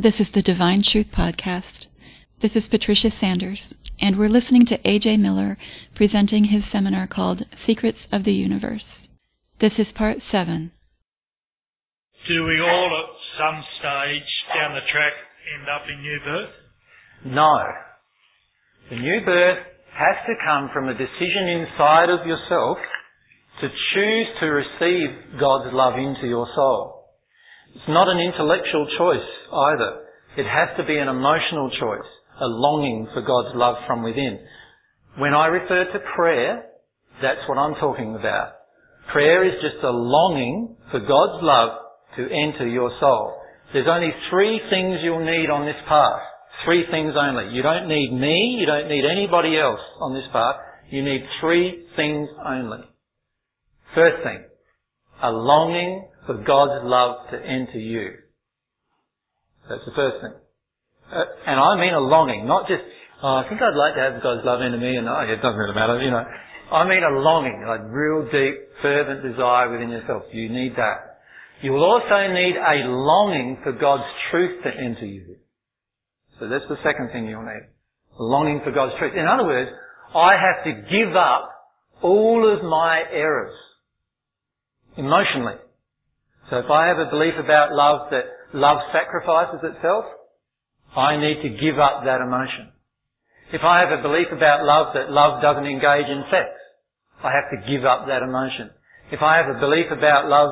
This is the Divine Truth Podcast. This is Patricia Sanders, and we're listening to A.J. Miller presenting his seminar called Secrets of the Universe. This is part seven. Do we all at some stage down the track end up in new birth? No. The new birth has to come from a decision inside of yourself to choose to receive God's love into your soul. It's not an intellectual choice either. It has to be an emotional choice, a longing for God's love from within. When I refer to prayer, that's what I'm talking about. Prayer is just a longing for God's love to enter your soul. There's only three things you'll need on this path. Three things only. You don't need me, you don't need anybody else on this path. You need three things only. First thing, a longing for God's love to enter you. That's the first thing. Uh, and I mean a longing, not just, oh, I think I'd like to have God's love into me and oh, it doesn't really matter, you know. I mean a longing, like real deep, fervent desire within yourself. You need that. You will also need a longing for God's truth to enter you. So that's the second thing you'll need. A longing for God's truth. In other words, I have to give up all of my errors emotionally. So if I have a belief about love that love sacrifices itself, I need to give up that emotion. If I have a belief about love that love doesn't engage in sex, I have to give up that emotion. If I have a belief about love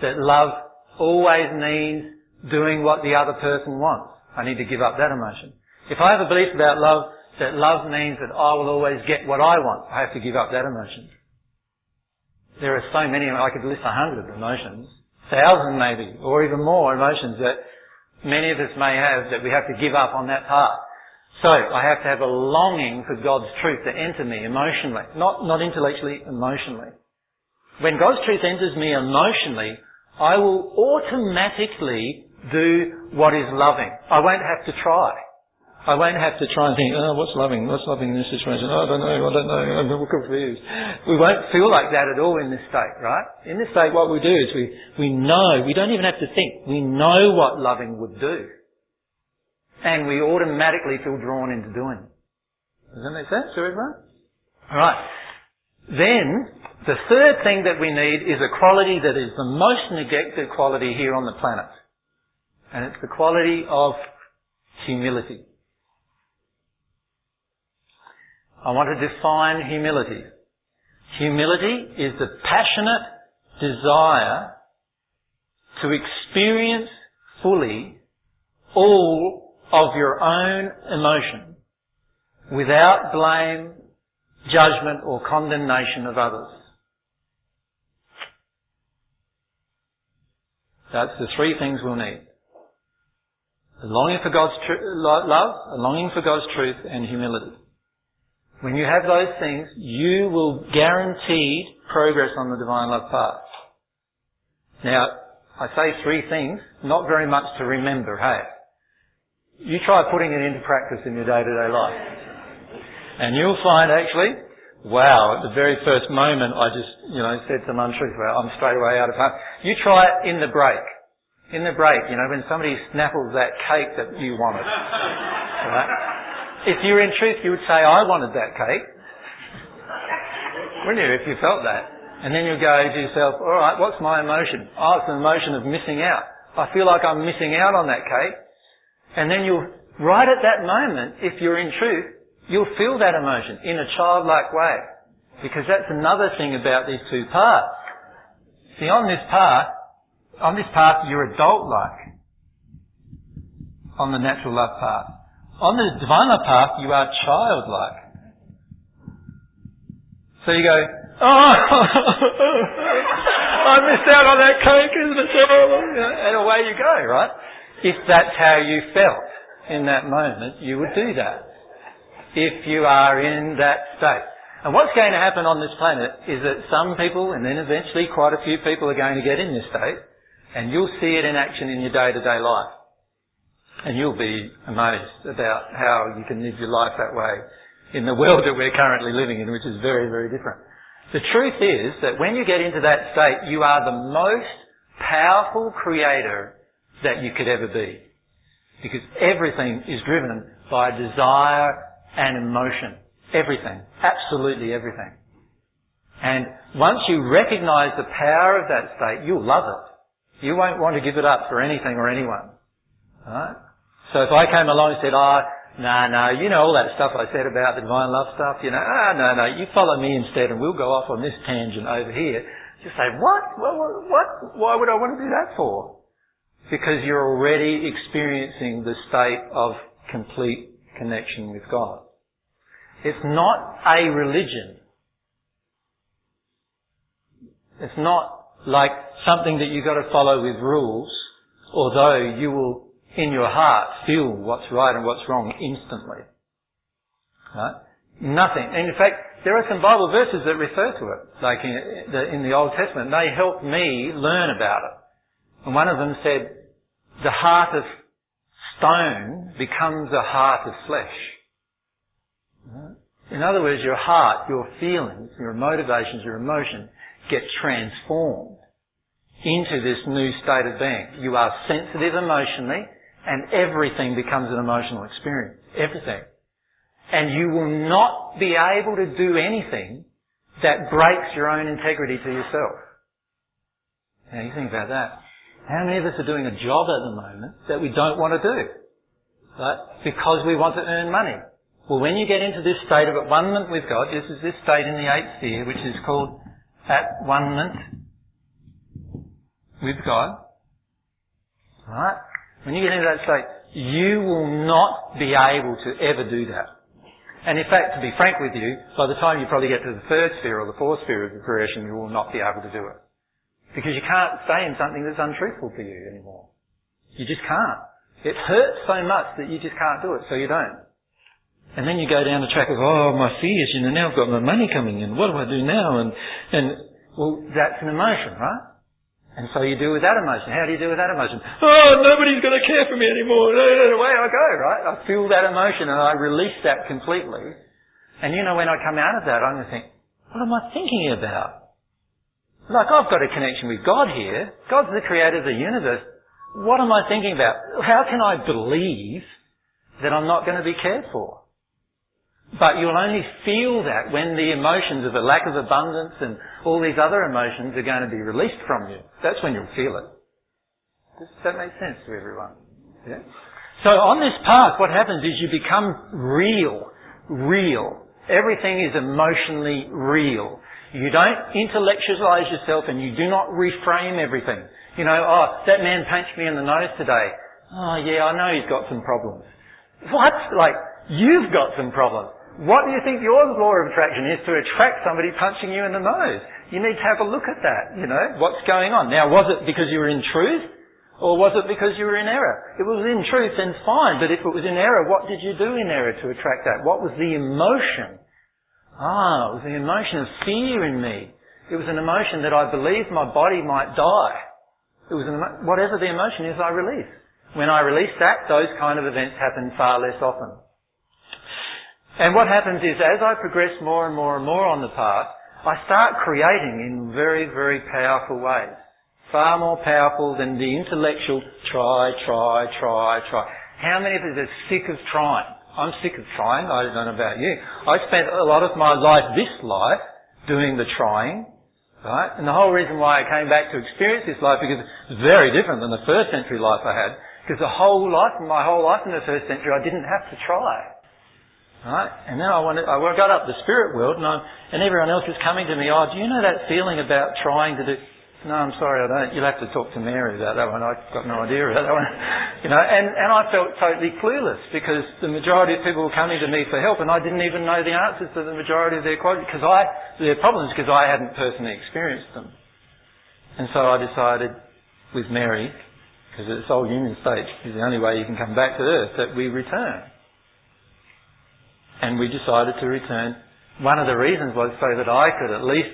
that love always means doing what the other person wants, I need to give up that emotion. If I have a belief about love that love means that I will always get what I want, I have to give up that emotion. There are so many, I could list a hundred emotions, thousand maybe, or even more emotions that many of us may have that we have to give up on that path. So I have to have a longing for God's truth to enter me emotionally, not, not intellectually, emotionally. When God's truth enters me emotionally, I will automatically do what is loving. I won't have to try. I won't have to try and think, oh, what's loving? What's loving in this situation? Oh, I don't know, I don't know, I'm confused. We won't feel like that at all in this state, right? In this state, what we do is we, we know, we don't even have to think, we know what loving would do. And we automatically feel drawn into doing it. Does that make sense to everyone? Alright. Then, the third thing that we need is a quality that is the most neglected quality here on the planet. And it's the quality of humility. I want to define humility. Humility is the passionate desire to experience fully all of your own emotion without blame, judgment or condemnation of others. That's the three things we'll need. A longing for God's tr- love, a longing for God's truth, and humility. When you have those things, you will guarantee progress on the divine love path. Now, I say three things, not very much to remember, hey? You try putting it into practice in your day-to-day life. And you'll find actually, wow, at the very first moment I just, you know, said some untruth, well, I'm straight away out of hand. You try it in the break. In the break, you know, when somebody snaffles that cake that you wanted. Right? If you were in truth, you would say, I wanted that cake. Wouldn't you, if you felt that? And then you go to yourself, alright, what's my emotion? Oh, it's an emotion of missing out. I feel like I'm missing out on that cake. And then you'll, right at that moment, if you're in truth, you'll feel that emotion in a childlike way. Because that's another thing about these two paths. See, on this path, on this path, you're adult-like. On the natural love path. On the divine path, you are childlike. So you go, oh, I missed out on that cake, isn't it? And away you go, right? If that's how you felt in that moment, you would do that. If you are in that state. And what's going to happen on this planet is that some people, and then eventually quite a few people are going to get in this state, and you'll see it in action in your day to day life. And you'll be amazed about how you can live your life that way in the world that we're currently living in, which is very, very different. The truth is that when you get into that state, you are the most powerful creator that you could ever be. Because everything is driven by desire and emotion. Everything. Absolutely everything. And once you recognize the power of that state, you'll love it. You won't want to give it up for anything or anyone. Right? So if I came along and said, oh, no, no, you know all that stuff I said about the divine love stuff, you know, ah, no, no, you follow me instead and we'll go off on this tangent over here. You say, what? What? what? Why would I want to do that for? Because you're already experiencing the state of complete connection with God. It's not a religion. It's not like something that you've got to follow with rules, although you will, in your heart, feel what's right and what's wrong instantly. Right? Nothing. And in fact, there are some Bible verses that refer to it, like in the, in the Old Testament. They helped me learn about it. And one of them said, the heart of stone becomes a heart of flesh. In other words, your heart, your feelings, your motivations, your emotions get transformed into this new state of being. You are sensitive emotionally and everything becomes an emotional experience. Everything. And you will not be able to do anything that breaks your own integrity to yourself. Now you think about that. How many of us are doing a job at the moment that we don't want to do? Right? Because we want to earn money. Well, when you get into this state of at one with God, this is this state in the eighth sphere, which is called at one with God. Right? When you get into that state, you will not be able to ever do that. And in fact, to be frank with you, by the time you probably get to the third sphere or the fourth sphere of progression, you will not be able to do it. Because you can't stay in something that's untruthful to you anymore. You just can't. It hurts so much that you just can't do it, so you don't. And then you go down the track of, oh, my fears, you know, now I've got my money coming in, what do I do now? And, and, well, that's an emotion, right? And so you deal with that emotion. How do you deal with that emotion? Oh, nobody's going to care for me anymore. Away I go, right? I feel that emotion and I release that completely. And you know, when I come out of that, I'm going to think, what am I thinking about? Like, I've got a connection with God here. God's the creator of the universe. What am I thinking about? How can I believe that I'm not going to be cared for? But you'll only feel that when the emotions of a lack of abundance and all these other emotions are going to be released from you. That's when you'll feel it. Does that make sense to everyone? Yeah? So on this path, what happens is you become real. Real. Everything is emotionally real. You don't intellectualize yourself and you do not reframe everything. You know, oh, that man punched me in the nose today. Oh yeah, I know he's got some problems. What? Like, you've got some problems. What do you think your law of attraction is to attract somebody punching you in the nose? You need to have a look at that, you know, what's going on. Now, was it because you were in truth? Or was it because you were in error? If it was in truth, then fine. But if it was in error, what did you do in error to attract that? What was the emotion? Ah, it was the emotion of fear in me. It was an emotion that I believed my body might die. It was an, whatever the emotion is I release. When I release that, those kind of events happen far less often. And what happens is as I progress more and more and more on the path, I start creating in very, very powerful ways. Far more powerful than the intellectual try, try, try, try. How many of us are sick of trying? I'm sick of trying. I don't know about you. I spent a lot of my life, this life, doing the trying. Right? And the whole reason why I came back to experience this life because it's very different than the first century life I had. Because the whole life, my whole life in the first century, I didn't have to try. Right? And then I wanted, I got up the spirit world and I, and everyone else was coming to me, oh, do you know that feeling about trying to do, no, I'm sorry, I don't. You'll have to talk to Mary about that one. I've got no idea about that one. You know, and, and I felt totally clueless because the majority of people were coming to me for help and I didn't even know the answers to the majority of their questions because I, their problems because I hadn't personally experienced them. And so I decided with Mary, because the soul union state is the only way you can come back to earth, that we return and we decided to return. One of the reasons was so that I could at least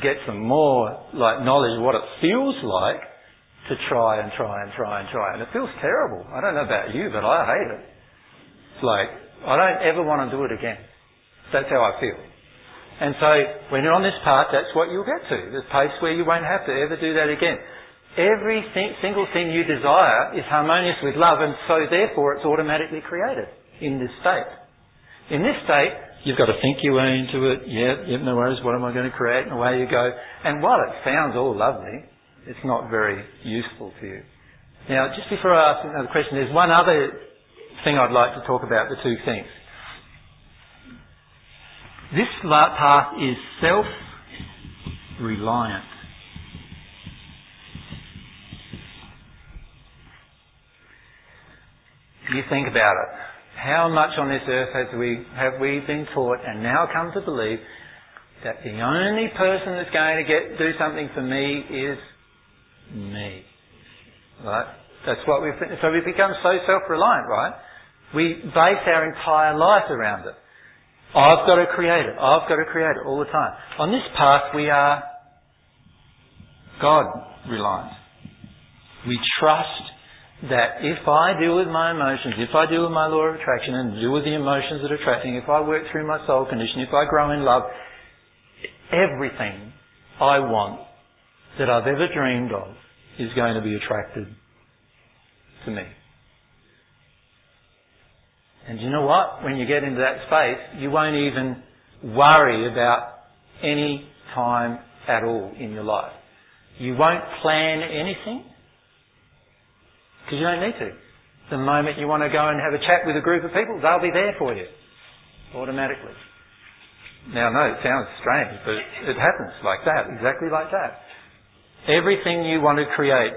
get some more like knowledge of what it feels like to try and try and try and try. And it feels terrible. I don't know about you, but I hate it. It's like, I don't ever want to do it again. That's how I feel. And so, when you're on this path, that's what you'll get to. The place where you won't have to ever do that again. Every single thing you desire is harmonious with love, and so therefore it's automatically created in this state. In this state, you've got to think your way into it. Yeah, yep, no worries. What am I going to create? And away you go. And while it sounds all lovely, it's not very useful to you. Now, just before I ask another question, there's one other thing I'd like to talk about the two things. This path is self-reliant. You think about it. How much on this earth has we, have we been taught and now come to believe that the only person that's going to get do something for me is me. Right? That's what we've so we've become so self-reliant, right? We base our entire life around it. I've got to create it. I've got to create it all the time. On this path, we are God reliant. We trust that if I deal with my emotions, if I deal with my law of attraction and deal with the emotions that are attracting, if I work through my soul condition, if I grow in love, everything I want that I've ever dreamed of is going to be attracted to me. And you know what? When you get into that space, you won't even worry about any time at all in your life. You won't plan anything because you don't need to. The moment you want to go and have a chat with a group of people, they'll be there for you automatically. Now, no, it sounds strange, but it happens like that, exactly like that. Everything you want to create,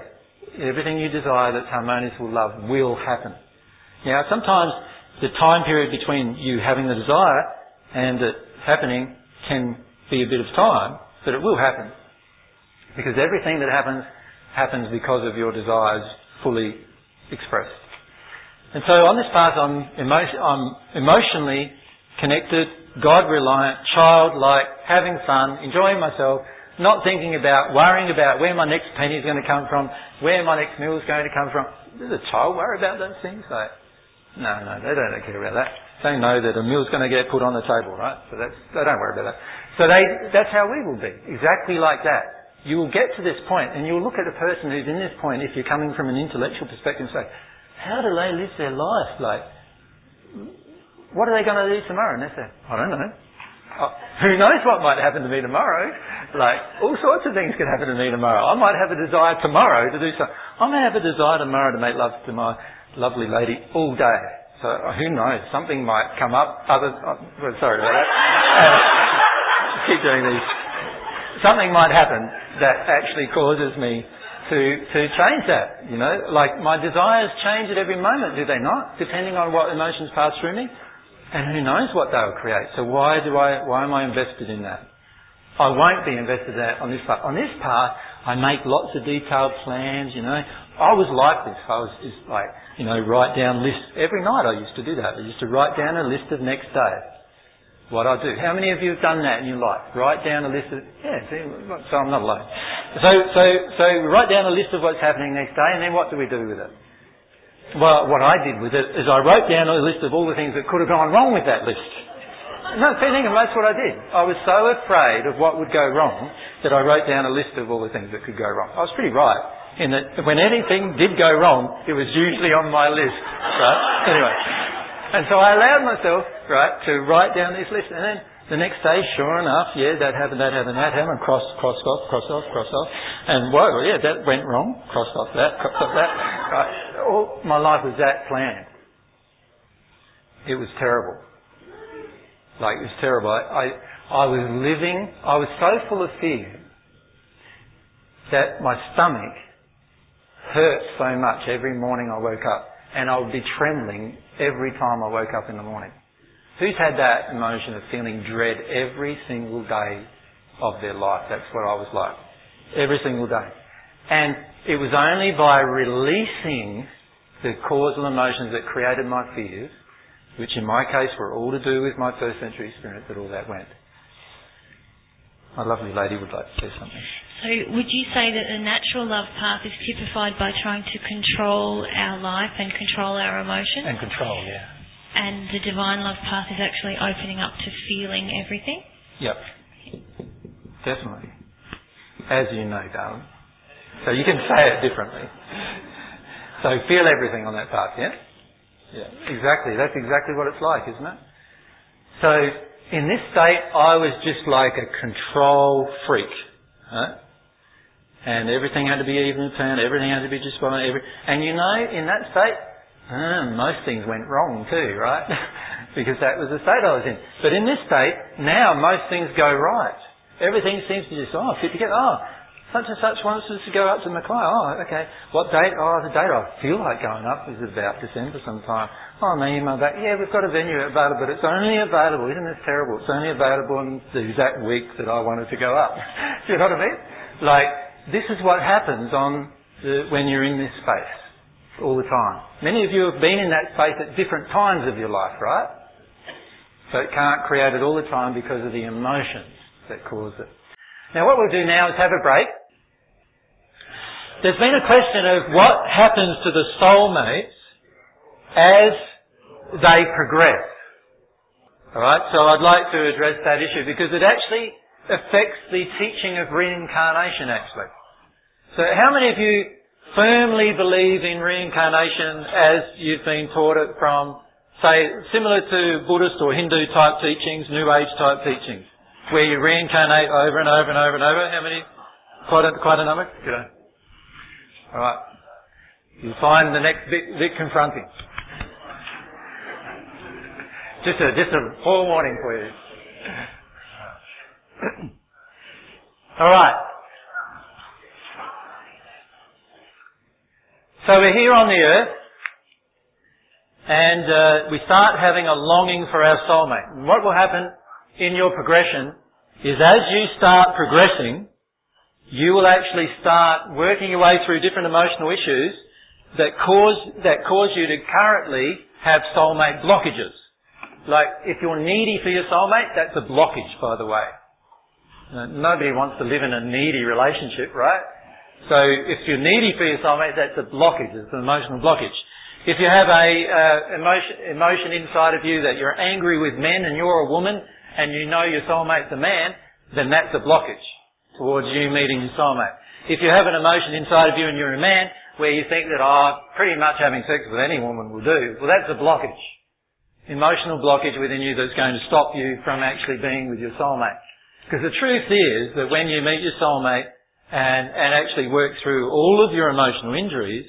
everything you desire that's harmonious with love will happen. Now, sometimes the time period between you having the desire and it happening can be a bit of time, but it will happen. Because everything that happens, happens because of your desires fully expressed. And so on this path, I'm, emo- I'm emotionally connected, God reliant, childlike, having fun, enjoying myself, not thinking about, worrying about where my next penny is going to come from, where my next meal is going to come from. Does a child worry about those things? Like, no, no, they don't care about that. They know that a meal's going to get put on the table, right? So that's, they don't worry about that. So they, that's how we will be. Exactly like that. You will get to this point and you'll look at a person who's in this point if you're coming from an intellectual perspective and say, how do they live their life? Like, what are they going to do tomorrow? And they say, I don't know. Oh, who knows what might happen to me tomorrow? Like, all sorts of things could happen to me tomorrow. I might have a desire tomorrow to do something. I may have a desire tomorrow to make love to my lovely lady all day. So uh, who knows? Something might come up. Other, uh, sorry about that. Uh, keep doing these. Something might happen that actually causes me to to change that. You know, like my desires change at every moment, do they not? Depending on what emotions pass through me, and who knows what they'll create. So why do I? Why am I invested in that? I won't be invested in that on this path. On this path, I make lots of detailed plans. You know, I was like this. I was just like you know, write down lists. Every night I used to do that. I used to write down a list of next day. What I do. How many of you have done that in your life? Write down a list of, yeah, see, so I'm not alone. So, so, so write down a list of what's happening next day and then what do we do with it? Well, what I did with it is I wrote down a list of all the things that could have gone wrong with that list. No, and that's what I did. I was so afraid of what would go wrong that I wrote down a list of all the things that could go wrong. I was pretty right in that when anything did go wrong, it was usually on my list. Right? Anyway. And so I allowed myself, right, to write down this list. And then the next day, sure enough, yeah, that happened, that happened, that happened, cross, cross off, cross off, cross off. And whoa, yeah, that went wrong, Cross off that, cross off that. Right. All my life was that planned. It was terrible. Like, it was terrible. I, I, I was living, I was so full of fear that my stomach hurt so much every morning I woke up, and I would be trembling every time I woke up in the morning. Who's had that emotion of feeling dread every single day of their life? That's what I was like. Every single day. And it was only by releasing the causal emotions that created my fears, which in my case were all to do with my first century experience, that all that went. My lovely lady would like to say something. So would you say that the natural love path is typified by trying to control our life and control our emotions? And control, yeah. And the divine love path is actually opening up to feeling everything? Yep. Definitely. As you know, darling. So you can say it differently. So feel everything on that path, yeah? Yeah, exactly. That's exactly what it's like, isn't it? So in this state, I was just like a control freak. Huh? And everything had to be even turned, everything had to be just fine. Every, and you know, in that state, uh, most things went wrong too, right? because that was the state I was in. But in this state, now most things go right. Everything seems to just, oh, fit together. Oh, such and such wants us to go up to Mackay. Oh, okay. What date? Oh, the date I feel like going up is about December sometime. Oh, me email back. Yeah, we've got a venue available, but it's only available. Isn't this terrible? It's only available in the exact week that I wanted to go up. Do you know what I mean? Like, this is what happens on the, when you're in this space all the time. Many of you have been in that space at different times of your life, right? So it can't create it all the time because of the emotions that cause it. Now what we'll do now is have a break. There's been a question of what happens to the soulmates as they progress. Alright, so I'd like to address that issue because it actually affects the teaching of reincarnation actually. So how many of you firmly believe in reincarnation as you've been taught it from, say, similar to Buddhist or Hindu type teachings, New Age type teachings, where you reincarnate over and over and over and over? How many? Quite a, quite a number? Good. Alright. You'll find the next bit, bit confronting. Just a, just a forewarning for you. Alright. So we're here on the earth, and uh, we start having a longing for our soulmate. And what will happen in your progression is as you start progressing, you will actually start working your way through different emotional issues that cause, that cause you to currently have soulmate blockages. Like, if you're needy for your soulmate, that's a blockage, by the way. Nobody wants to live in a needy relationship, right? So if you're needy for your soulmate, that's a blockage, it's an emotional blockage. If you have a uh, emotion, emotion inside of you that you're angry with men and you're a woman and you know your soulmate's a man, then that's a blockage towards you meeting your soulmate. If you have an emotion inside of you and you're a man where you think that, oh, pretty much having sex with any woman will do, well that's a blockage. Emotional blockage within you that's going to stop you from actually being with your soulmate. Because the truth is that when you meet your soulmate and, and actually work through all of your emotional injuries,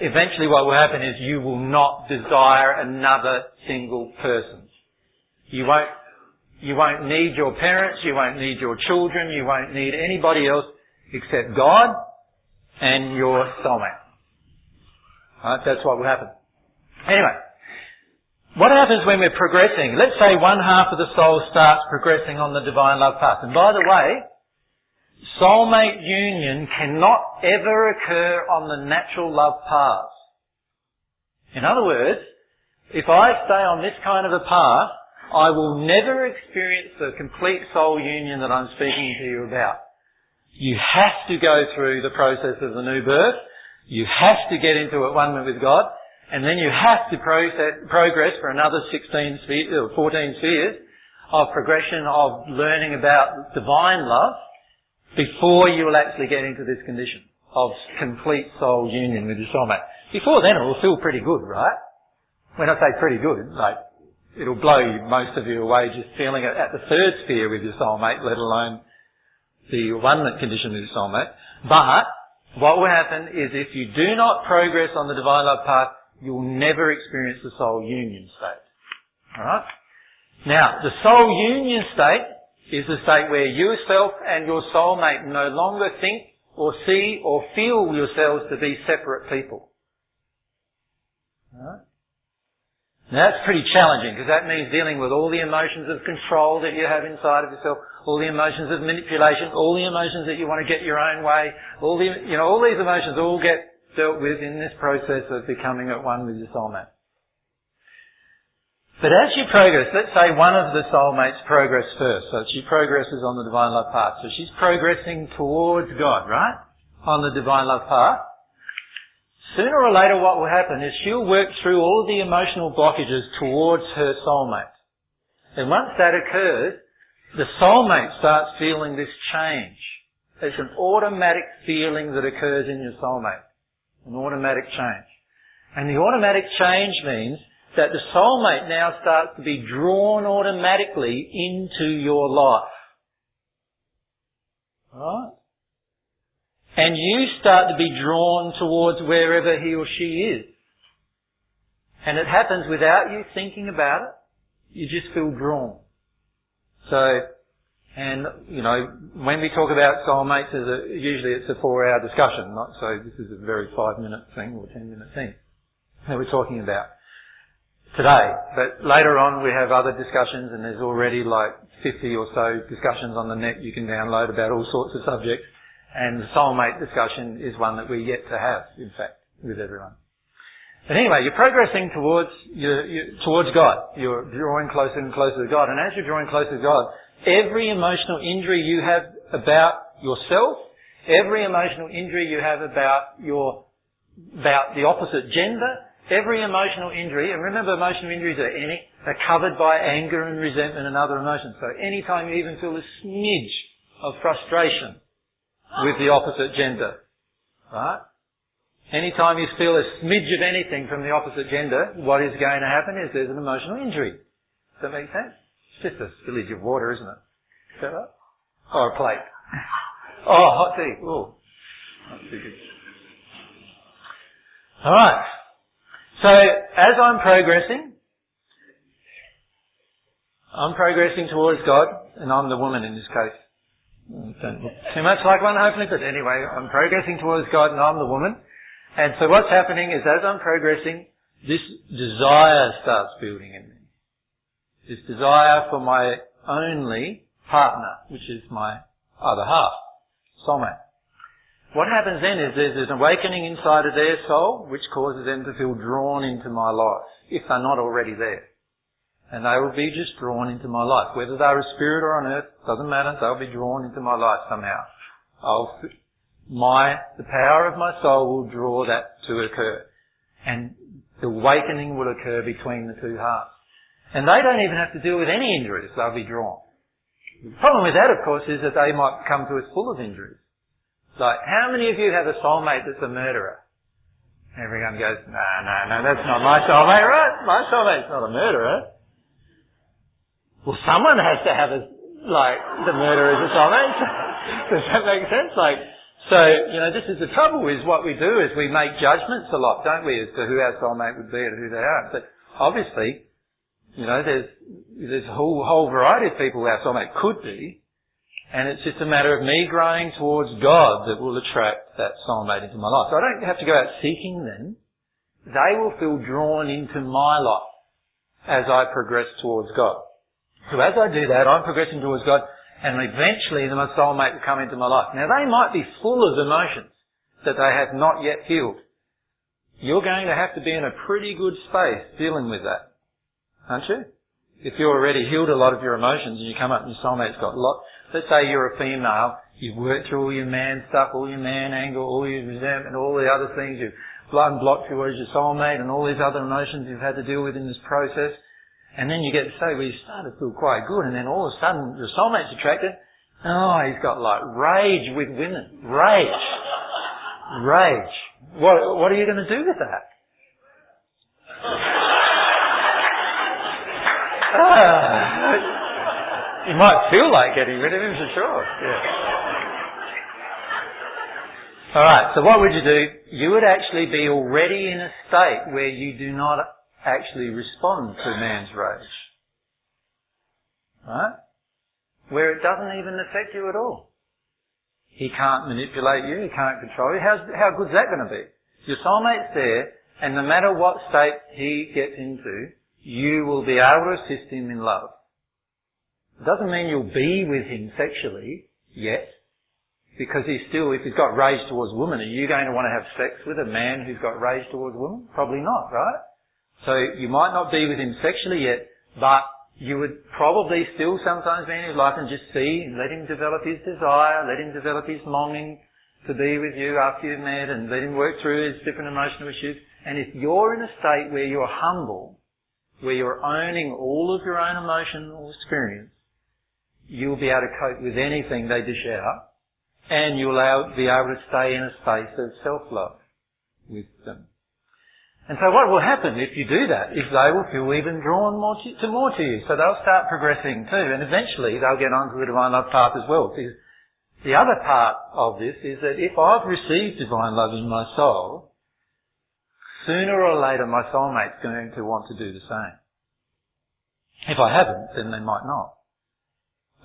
eventually what will happen is you will not desire another single person. You won't you won't need your parents, you won't need your children, you won't need anybody else except God and your soulmate. Right? That's what will happen. Anyway, what happens when we're progressing? Let's say one half of the soul starts progressing on the divine love path. And by the way, soulmate union cannot ever occur on the natural love path. In other words, if I stay on this kind of a path, I will never experience the complete soul union that I'm speaking to you about. You have to go through the process of the new birth. You have to get into at one with God. And then you have to process, progress for another 16 spheres, or 14 spheres of progression of learning about divine love before you will actually get into this condition of complete soul union with your soulmate. Before then it will feel pretty good, right? When I say pretty good, like it'll blow most of you away just feeling it at the third sphere with your soulmate, let alone the one condition with your soulmate. But what will happen is if you do not progress on the divine love path, you'll never experience the soul union state. Alright? Now, the soul union state is the state where yourself and your soulmate no longer think or see or feel yourselves to be separate people. Alright? Now that's pretty challenging because that means dealing with all the emotions of control that you have inside of yourself, all the emotions of manipulation, all the emotions that you want to get your own way, all the, you know, all these emotions all get dealt with in this process of becoming at one with your soulmate. But as you progress, let's say one of the soulmates progress first. So she progresses on the divine love path. So she's progressing towards God, right? On the divine love path. Sooner or later what will happen is she'll work through all the emotional blockages towards her soulmate. And once that occurs, the soulmate starts feeling this change It's an automatic feeling that occurs in your soulmate. An automatic change. And the automatic change means that the soulmate now starts to be drawn automatically into your life. Right? And you start to be drawn towards wherever he or she is. And it happens without you thinking about it. You just feel drawn. So, and, you know, when we talk about soulmates, a, usually it's a four hour discussion, not so this is a very five minute thing or ten minute thing that we're talking about today. But later on we have other discussions and there's already like 50 or so discussions on the net you can download about all sorts of subjects. And the soulmate discussion is one that we're yet to have, in fact, with everyone. But anyway, you're progressing towards, towards God. You're drawing closer and closer to God. And as you're drawing closer to God, every emotional injury you have about yourself, every emotional injury you have about your, about the opposite gender, Every emotional injury, and remember emotional injuries are any, are covered by anger and resentment and other emotions. So anytime you even feel a smidge of frustration with the opposite gender, right? Anytime you feel a smidge of anything from the opposite gender, what is going to happen is there's an emotional injury. Does that make sense? Just a spillage of water, isn't it? Is that right? Or a plate. Oh, hot tea. Oh, not too good. Alright. So as I'm progressing, I'm progressing towards God, and I'm the woman in this case. Don't look too much like one, hopefully, but anyway, I'm progressing towards God, and I'm the woman. And so what's happening is as I'm progressing, this desire starts building in me. This desire for my only partner, which is my other half, soulmate. What happens then is there's an awakening inside of their soul which causes them to feel drawn into my life, if they're not already there. And they will be just drawn into my life. Whether they're a spirit or on earth, doesn't matter, they'll be drawn into my life somehow. I'll, my, the power of my soul will draw that to occur. And the awakening will occur between the two hearts. And they don't even have to deal with any injuries, they'll be drawn. The problem with that, of course, is that they might come to us full of injuries. Like, how many of you have a soulmate that's a murderer? Everyone goes, no, no, no, that's not my soulmate, right? My soulmate's not a murderer. Well, someone has to have a, like, the murderer as a soulmate. Does that make sense? Like, so, you know, this is the trouble is what we do is we make judgments a lot, don't we, as to who our soulmate would be and who they are. But obviously, you know, there's, there's a whole, whole variety of people our soulmate could be. And it's just a matter of me growing towards God that will attract that soulmate into my life. So I don't have to go out seeking them. They will feel drawn into my life as I progress towards God. So as I do that, I'm progressing towards God and eventually the my soulmate will come into my life. Now they might be full of emotions that they have not yet healed. You're going to have to be in a pretty good space dealing with that. Aren't you? If you're already healed a lot of your emotions and you come up and your soulmate's got a lot, let's say you're a female, you've worked through all your man stuff, all your man anger, all your resentment, all the other things, you've blood and blocked towards your soulmate and all these other emotions you've had to deal with in this process. And then you get to say, well, you start to feel quite good, and then all of a sudden your soulmate's attracted. Oh, he's got like rage with women. Rage. Rage. What, what are you going to do with that? you might feel like getting rid of him for sure. Yeah. Alright, so what would you do? You would actually be already in a state where you do not actually respond to man's rage. Right? Where it doesn't even affect you at all. He can't manipulate you, he can't control you. How's, how good's that going to be? Your soulmate's there, and no matter what state he gets into, you will be able to assist him in love. It doesn't mean you'll be with him sexually yet, because he's still, if he's got rage towards women, are you going to want to have sex with a man who's got rage towards women? Probably not, right? So you might not be with him sexually yet, but you would probably still sometimes be in his life and just see, and let him develop his desire, let him develop his longing to be with you after you've met and let him work through his different emotional issues. And if you're in a state where you're humble, where you're owning all of your own emotional experience, you'll be able to cope with anything they dish out and you'll be able to stay in a space of self-love with them. And so what will happen if you do that is they will feel even drawn more to, to more to you. So they'll start progressing too, and eventually they'll get onto the divine love path as well. Because the other part of this is that if I've received divine love in my soul, sooner or later my soulmate's going to want to do the same. If I haven't, then they might not.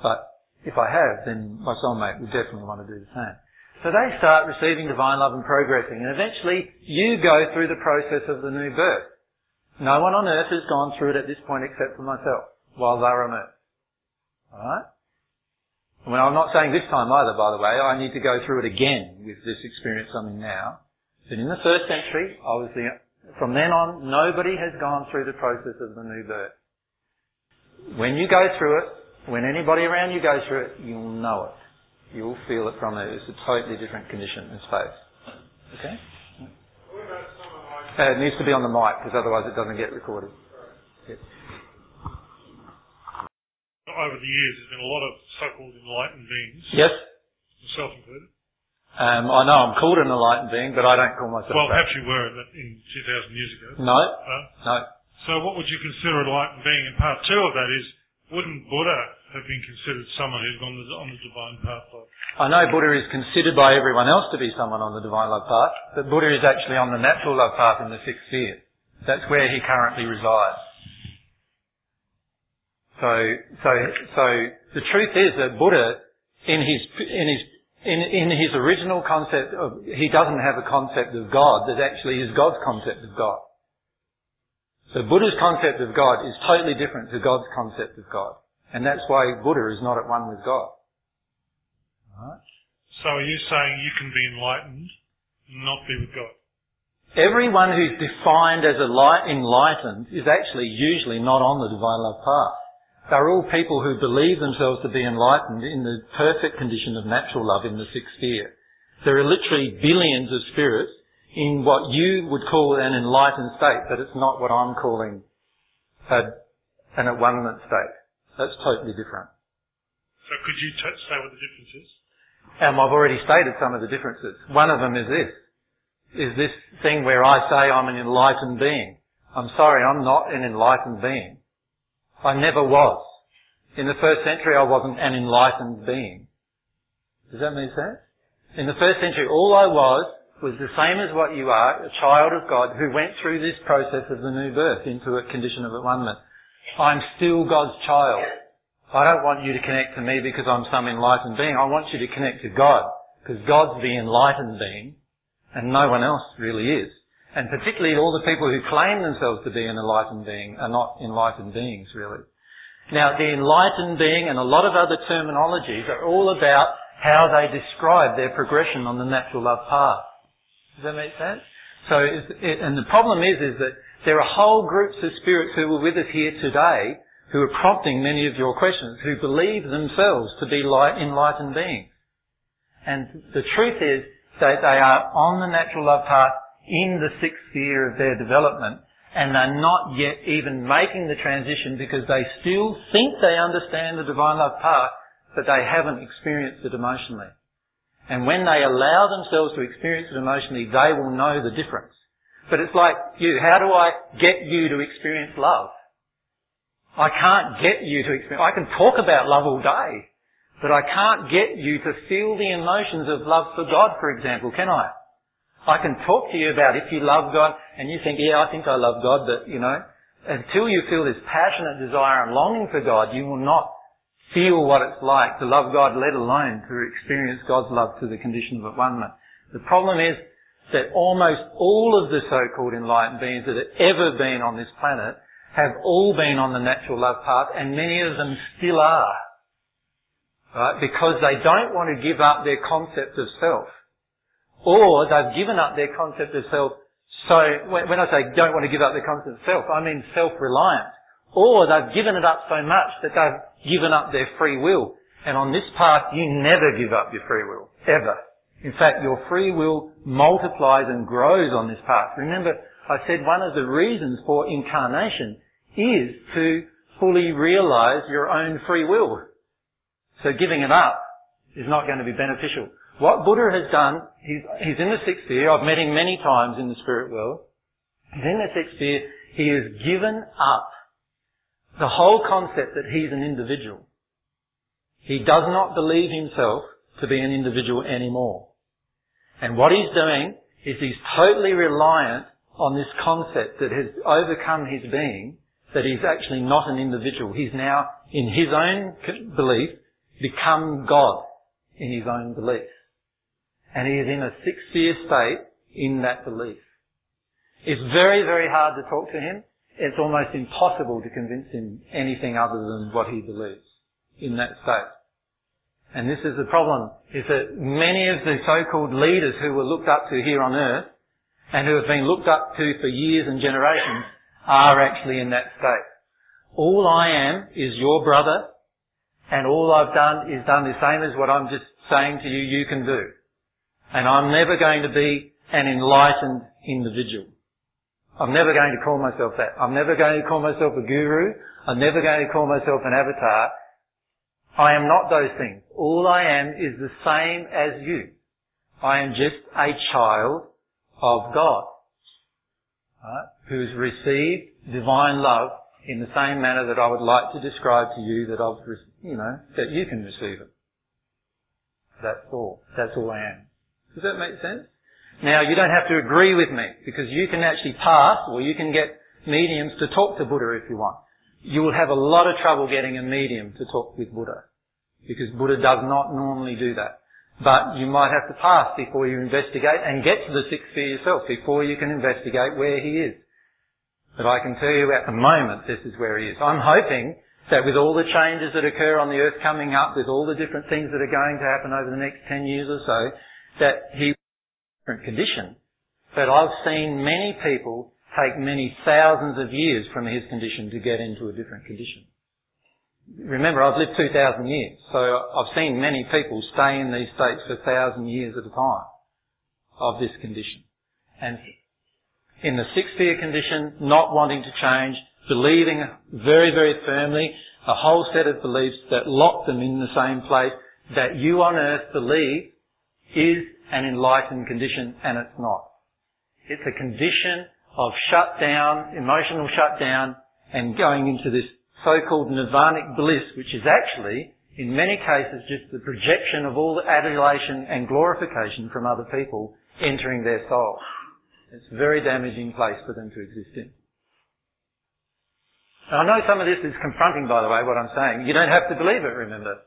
But if I have, then my soulmate will definitely want to do the same. So they start receiving divine love and progressing, and eventually you go through the process of the new birth. No one on earth has gone through it at this point except for myself, while they're on earth. Alright? Well, I'm not saying this time either, by the way. I need to go through it again with this experience I'm in now. But in the first century, I was the, from then on, nobody has gone through the process of the new birth. When you go through it, when anybody around you goes through it, you'll know it. You'll feel it from it. It's a totally different condition in space. Okay? Uh, it needs to be on the mic because otherwise it doesn't get recorded. Over the years, there's been a lot of so-called enlightened beings. Yes. Myself included. Um, I know I'm called an enlightened being, but I don't call myself Well, that. perhaps you were in 2,000 years ago. No, Uh, no. so what would you consider an enlightened being? And part two of that is, wouldn't Buddha have been considered someone who's gone the, on the divine path? I know Buddha is considered by everyone else to be someone on the divine love path, but Buddha is actually on the natural love path in the sixth sphere. That's where he currently resides. So, so, so the truth is that Buddha, in his, in his, in, in his original concept of, he doesn't have a concept of God that actually is God's concept of God. So Buddha's concept of God is totally different to God's concept of God. And that's why Buddha is not at one with God. Alright? so are you saying you can be enlightened and not be with God? Everyone who's defined as a light enlightened is actually usually not on the divine love path. They're all people who believe themselves to be enlightened in the perfect condition of natural love in the sixth sphere. There are literally billions of spirits in what you would call an enlightened state, but it's not what I'm calling a, an at-one-ment state. That's totally different. So could you t- say what the difference is? And I've already stated some of the differences. One of them is this. Is this thing where I say I'm an enlightened being. I'm sorry, I'm not an enlightened being. I never was. In the first century I wasn't an enlightened being. Does that make sense? In the first century all I was was the same as what you are, a child of God who went through this process of the new birth into a condition of at-one-ment. I'm still God's child. I don't want you to connect to me because I'm some enlightened being. I want you to connect to God because God's the enlightened being and no one else really is. And particularly all the people who claim themselves to be an enlightened being are not enlightened beings really. Now the enlightened being and a lot of other terminologies are all about how they describe their progression on the natural love path. Does that make sense? So, it, and the problem is, is that there are whole groups of spirits who were with us here today who are prompting many of your questions, who believe themselves to be light, enlightened beings. And the truth is that they are on the natural love path in the sixth sphere of their development and they're not yet even making the transition because they still think they understand the divine love path, but they haven't experienced it emotionally. And when they allow themselves to experience it emotionally, they will know the difference. But it's like you, how do I get you to experience love? I can't get you to experience, I can talk about love all day, but I can't get you to feel the emotions of love for God, for example, can I? I can talk to you about if you love God and you think, yeah, I think I love God, but you know, until you feel this passionate desire and longing for God, you will not feel what it's like to love God, let alone to experience God's love to the condition of at-one-ment. The problem is that almost all of the so-called enlightened beings that have ever been on this planet have all been on the natural love path and many of them still are. Right? Because they don't want to give up their concept of self. Or they've given up their concept of self. So when I say don't want to give up their concept of self, I mean self-reliant. Or they've given it up so much that they've given up their free will. And on this path, you never give up your free will. Ever. In fact, your free will multiplies and grows on this path. Remember, I said one of the reasons for incarnation is to fully realize your own free will. So giving it up is not going to be beneficial. What Buddha has done, he's, he's in the sixth sphere. I've met him many times in the spirit world. He's in the sixth sphere. He has given up the whole concept that he's an individual. He does not believe himself to be an individual anymore. And what he's doing is he's totally reliant on this concept that has overcome his being, that he's actually not an individual. He's now, in his own belief, become God in his own belief. And he is in a sphere state in that belief. It's very, very hard to talk to him. It's almost impossible to convince him anything other than what he believes in that state. And this is the problem, is that many of the so-called leaders who were looked up to here on earth and who have been looked up to for years and generations are actually in that state. All I am is your brother and all I've done is done the same as what I'm just saying to you you can do. And I'm never going to be an enlightened individual. I'm never going to call myself that. I'm never going to call myself a guru. I'm never going to call myself an avatar. I am not those things. All I am is the same as you. I am just a child of God, right, who's received divine love in the same manner that I would like to describe to you that I've, you know, that you can receive it. That's all. That's all I am. Does that make sense? Now, you don't have to agree with me because you can actually pass or you can get mediums to talk to Buddha if you want you will have a lot of trouble getting a medium to talk with Buddha. Because Buddha does not normally do that. But you might have to pass before you investigate and get to the sixth sphere yourself before you can investigate where he is. But I can tell you at the moment this is where he is. I'm hoping that with all the changes that occur on the earth coming up, with all the different things that are going to happen over the next 10 years or so, that he different condition. But I've seen many people take many thousands of years from his condition to get into a different condition. Remember, I've lived 2,000 years, so I've seen many people stay in these states for 1,000 years at a time of this condition. And in the sixth sphere condition, not wanting to change, believing very, very firmly a whole set of beliefs that lock them in the same place that you on earth believe is an enlightened condition and it's not. It's a condition of shutdown, emotional shutdown, and going into this so-called nirvanic bliss, which is actually, in many cases, just the projection of all the adulation and glorification from other people entering their soul. It's a very damaging place for them to exist in. I know some of this is confronting, by the way, what I'm saying. You don't have to believe it, remember.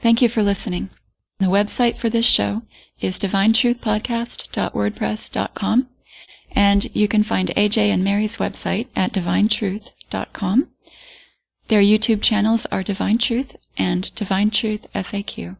Thank you for listening. The website for this show is divinetruthpodcast.wordpress.com, and you can find AJ and Mary's website at divinetruth.com. Their YouTube channels are Divine Truth and Divine Truth FAQ.